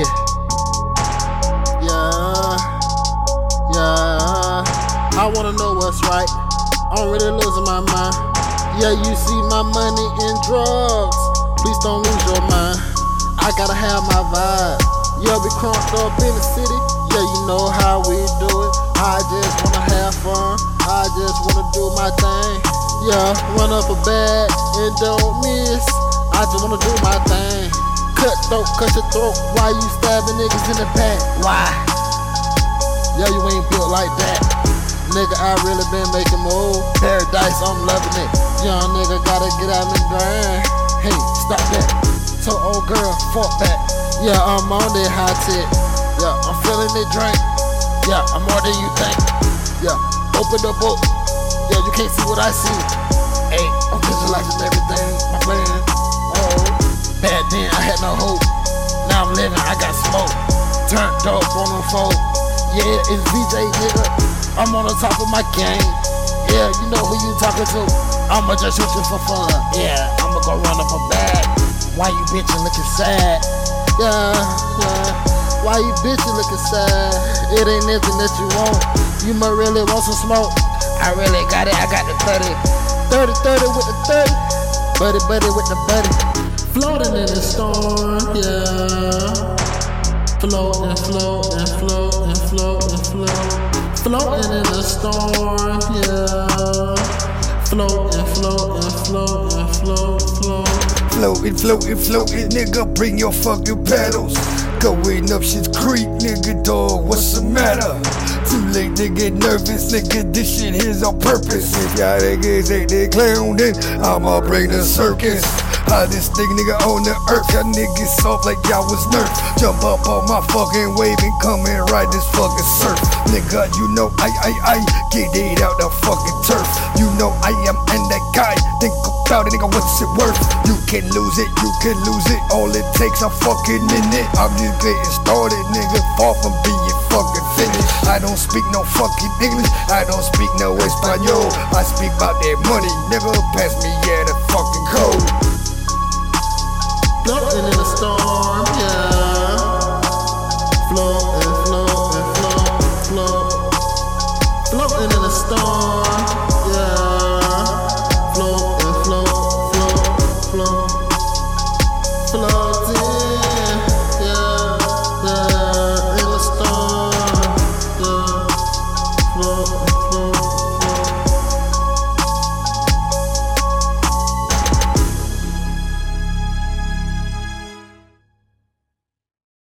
nigga. Yeah, yeah. I wanna know what's right. I'm really losing my mind. Yeah, you see my money in drugs. Please don't lose your mind. I gotta have my vibe. Yeah, we crunked up in the city. Yeah, you know how we do it. I just wanna have fun. I just wanna do my thing. Yeah, run up a bag and don't miss. I just wanna do my thing. Cut throat, cut your throat. Why you stabbing niggas in the back? Why? Yeah, you ain't built like that. Nigga, I really been making moves. Paradise, I'm loving it. Young nigga gotta get out and grind. Hey, stop that. So old girl, fuck that. Yeah, I'm on that hot tip. Yeah, I'm feeling it drink. Yeah, I'm more than you think. Yeah, open the book. Yeah, you can't see what I see. Hey, I'm visualizing everything. Then I had no hope. Now I'm living, I got smoke. Turned up on the phone. Yeah, it's VJ, nigga. I'm on the top of my game. Yeah, you know who you talking to. I'ma just shoot you for fun. Yeah, I'ma go run up a bag. Why you bitchin' looking sad? Yeah, yeah. Why you bitchin' looking sad? It ain't nothing that you want. You might really want some smoke. I really got it, I got the 30. 30 30 with the 30. Buddy, buddy with the buddy. Floating in the storm, yeah. Floating, floating, floating, floating, floating. Floating in the storm, yeah. Floating, floating, floating, float, float. Floating, floating, floating, nigga, bring your fucking paddles. Going up shit's creek, nigga, dog, what's the matter? Too late to get nervous, nigga, this shit here's on purpose. If y'all niggas ain't clown, then I'ma bring the circus. Hottest thing, nigga, on the earth. Y'all niggas soft like y'all was nerfed. Jump up on my fucking wave and come and ride this fucking surf. Nigga, you know I, I, I get it out the fucking turf. You know I am and that guy. Think about it, nigga, what's it worth? You can lose it, you can lose it. All it takes a fucking minute. I'm just getting started, nigga. Far from being fucking finished. I don't speak no fucking English. I don't speak no Espanol. I speak about that money, nigga. Pass me yeah the fucking code. flor.